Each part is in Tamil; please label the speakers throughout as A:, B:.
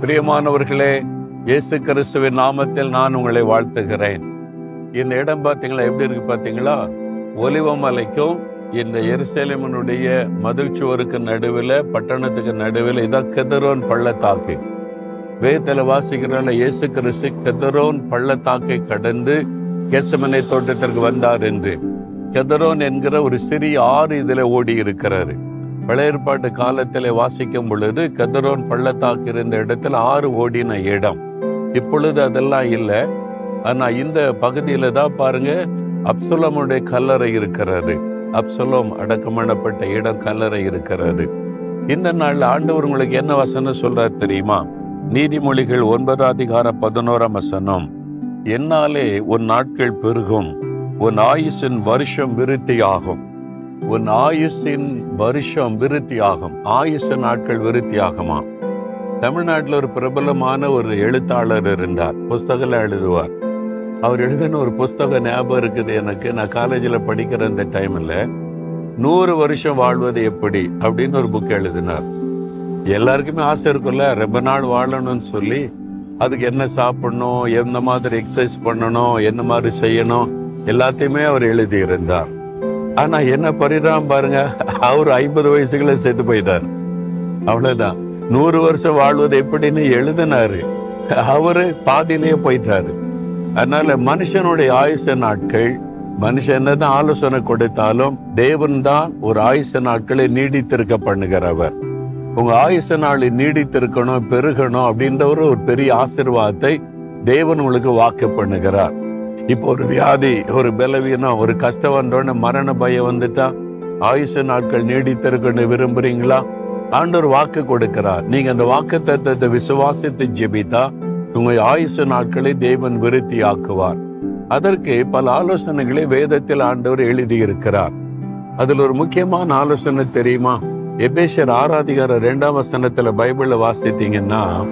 A: பிரியமானவர்களே இயேசு கிறிஸ்துவின் நாமத்தில் நான் உங்களை வாழ்த்துகிறேன். இந்த இடம் பார்த்தீங்களா எப்படி இருக்கு பார்த்தீங்களா ஒலிவமலைக்கும் இந்த எருசலேமனுடைய மதில் சுவருக்கு நடுவில் பட்டணத்துக்கு நடுவில் இதான் கெதரோன் பள்ளத்தாக்கு. வேதத்தில் வாசிக்கிறனால இயேசு கிறிஸ்து கெதரோன் பள்ளத்தாக்கை கடந்து கெசமனை தோட்டத்திற்கு வந்தார் என்று. கெதரோன் என்கிற ஒரு சிறிய ஆறு இதில் ஓடி இருக்கிறாரு பழையற்பாட்டு காலத்தில் வாசிக்கும் பொழுது கெதரோன் பள்ளத்தாக்கு இருந்த இடத்துல ஆறு ஓடின இடம். இப்பொழுது அதெல்லாம் இல்லை. ஆனால் இந்த பகுதியில் தான் பாருங்க அப்சுலமுடைய கல்லறை இருக்கிறாரு அப்சலோம் அடக்கமணப்பட்ட இடம் கல்லறை இருக்கிறாரு இந்த நாளில் ஆண்டவர் உங்களுக்கு என்ன வசனம் சொல்றார் தெரியுமா? நீதிமொழிகள் ஒன்பதாம் அதிகார பதினோராம் வசனம். என்னாலே உன் நாட்கள் பெருகும் உன் ஆயுசின் வருஷம் விருத்தி ஆகும் உன் ஆயுசின் வருஷம் விருத்தி ஆகும் ஆயுச நாட்கள் விருத்தி ஆகுமா தமிழ்நாட்டில் ஒரு பிரபலமான ஒரு எழுத்தாளர் இருந்தார். புஸ்தகம் எழுதுவார். அவர் எழுதின ஒரு புஸ்தகம் ஞாபகம் இருக்குது எனக்கு. நான் காலேஜில் படிக்கிற அந்த டைமில் நூறு வருஷம் வாழ்வது எப்படி? அப்படின்னு ஒரு புக் எழுதினார். எல்லாருக்குமே ஆசை இருக்கும்ல ரொம்ப நாள் வாழணும்னு சொல்லி அதுக்கு என்ன சாப்பிடணும் எந்த மாதிரி எக்ஸசைஸ் பண்ணணும் என்ன மாதிரி செய்யணும் எல்லாத்தையுமே அவர் எழுதியிருந்தார். ஆனா என்ன பரிதாபம் பாருங்க. அவர் ஐம்பது வயசுகளை செத்து போயிட்டார். அவ்வளவுதான். நூறு வருஷம் வாழ்வது எப்படின்னு எழுதினாரு. அவரு பாதியிலேயே போயிட்டாரு. அதனால மனுஷனுடைய ஆயுச நாட்கள் மனுஷன் என்னதான் ஆலோசனை கொடுத்தாலும் தேவன் தான் ஒரு ஆயுச நாட்களை நீடித்திருக்க பண்ணுகிறவர் உங்க ஆயுச நாளை நீடித்திருக்கணும் பெருகணும் அப்படின்ற ஒரு பெரிய ஆசிர்வாதத்தை தேவன் உங்களுக்கு வாக்கு பண்ணுகிறார். இப்போ ஒரு வியாதி ஒரு பலவீனம் ஒரு கஷ்டம் வந்தோடனே மரண பயம் வந்துட்டா ஆயுச நாட்கள் நீடித்திருக்கணும் விரும்புறீங்களா? ஆண்டவர் வாக்கு கொடுக்கிறார். நீங்க அந்த வாக்கு தத்துவத்தை விசுவாசித்து ஜெபித்தா உங்க ஆயுச நாட்களை தேவன் விருத்தி ஆக்குவார் அதற்கு பல ஆலோசனைகளை வேதத்தில் ஆண்டவர் எழுதியிருக்கிறார். அதில் ஒரு முக்கியமான ஆலோசனை தெரியுமா? எபேஷர் ஆராதிகார ரெண்டாம் வசனத்துல பைபிள்ல வாசித்தீங்கன்னா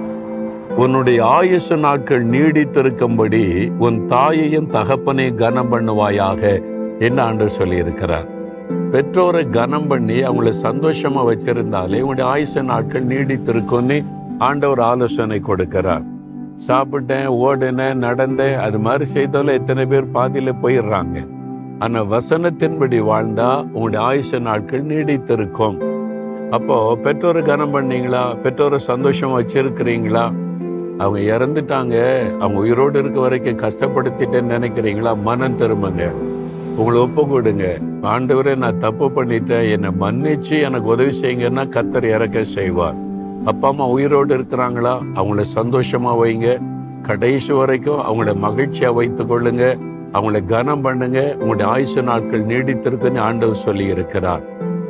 A: உன்னுடைய ஆயுசு நாட்கள் நீடித்திருக்கும்படி உன் தாயையும் தகப்பனை கனம் பண்ணுவாயாக என்ன ஆண்டு சொல்லியிருக்கிறார். பெற்றோரை கனம் பண்ணி அவங்கள சந்தோஷமா வச்சிருந்தாலே உங்களுடைய ஆயுச நாட்கள் நீடித்திருக்கும்னு ஆண்டவர் ஆலோசனை கொடுக்கிறார். சாப்பிட்டேன் ஓடினேன் நடந்தேன் அது மாதிரி செய்தாலும் எத்தனை பேர் பாதியில போயிடுறாங்க. ஆனா வசனத்தின்படி வாழ்ந்தா உங்களுடைய ஆயுச நாட்கள் நீடித்திருக்கும். அப்போ பெற்றோரை கனம் பண்ணீங்களா? பெற்றோரை சந்தோஷமா வச்சிருக்கிறீங்களா? அவங்க இறந்துட்டாங்க. அவங்க உயிரோடு இருக்க வரைக்கும் கஷ்டப்படுத்திட்டேன்னு நினைக்கிறீங்களா? மனம் திரும்புங்க. உங்களை ஒப்பு கொடுங்க. ஆண்டவரே நான் தப்பு பண்ணிட்டேன். என்னை மன்னிச்சு எனக்கு உதவி செய்யுங்கன்னா கத்தர் இறக்க செய்வார். அப்பா அம்மா உயிரோடு இருக்கிறாங்களா? அவங்கள சந்தோஷமா வைங்க. கடைசி வரைக்கும் அவங்கள மகிழ்ச்சியா வைத்துக் கொள்ளுங்க. அவங்கள கனம் பண்ணுங்க. உங்களுடைய ஆயுச நாட்கள் நீடித்திருக்குன்னு ஆண்டவர் சொல்லி இருக்கிறார்.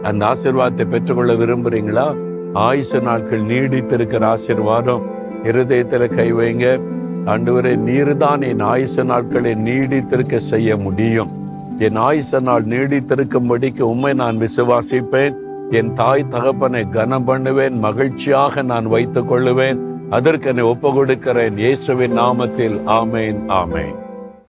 A: அந்த ஆசிர்வாதத்தை பெற்றுக்கொள்ள விரும்புறீங்களா? ஆயுச நாட்கள் நீடித்திருக்கிற ஆசிர்வாதம் இருதயத்தில் கை வைங்க. ஆண்டவரை நீர் தான் என் ஆயுச நாட்களை நீடித்திருக்க செய்ய முடியும். என் ஆயுச நாள் நீடித்திருக்கும்படிக்கு உண்மை நான் விசுவாசிப்பேன். என் தாய் தகப்பனை கனம் பண்ணுவேன் மகிழ்ச்சியாக நான் வைத்துக் கொள்ளுவேன். அதற்கு என்னை ஒப்பு கொடுக்கிறேன் இயேசுவின் நாமத்தில் ஆமேன் ஆமேன்.